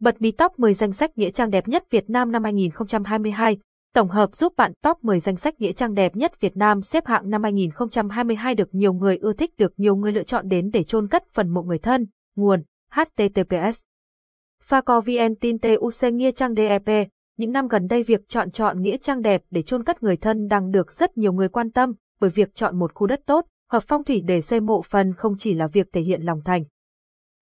Bật mí top 10 danh sách nghĩa trang đẹp nhất Việt Nam năm 2022, tổng hợp giúp bạn top 10 danh sách nghĩa trang đẹp nhất Việt Nam xếp hạng năm 2022 được nhiều người ưa thích được nhiều người lựa chọn đến để chôn cất phần mộ người thân. Nguồn https Faco VN tin TUC Nghĩa Trang DEP Những năm gần đây việc chọn chọn nghĩa trang đẹp để chôn cất người thân đang được rất nhiều người quan tâm, bởi việc chọn một khu đất tốt, hợp phong thủy để xây mộ phần không chỉ là việc thể hiện lòng thành.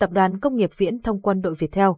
tập đoàn công nghiệp viễn thông quân đội Việt Theo.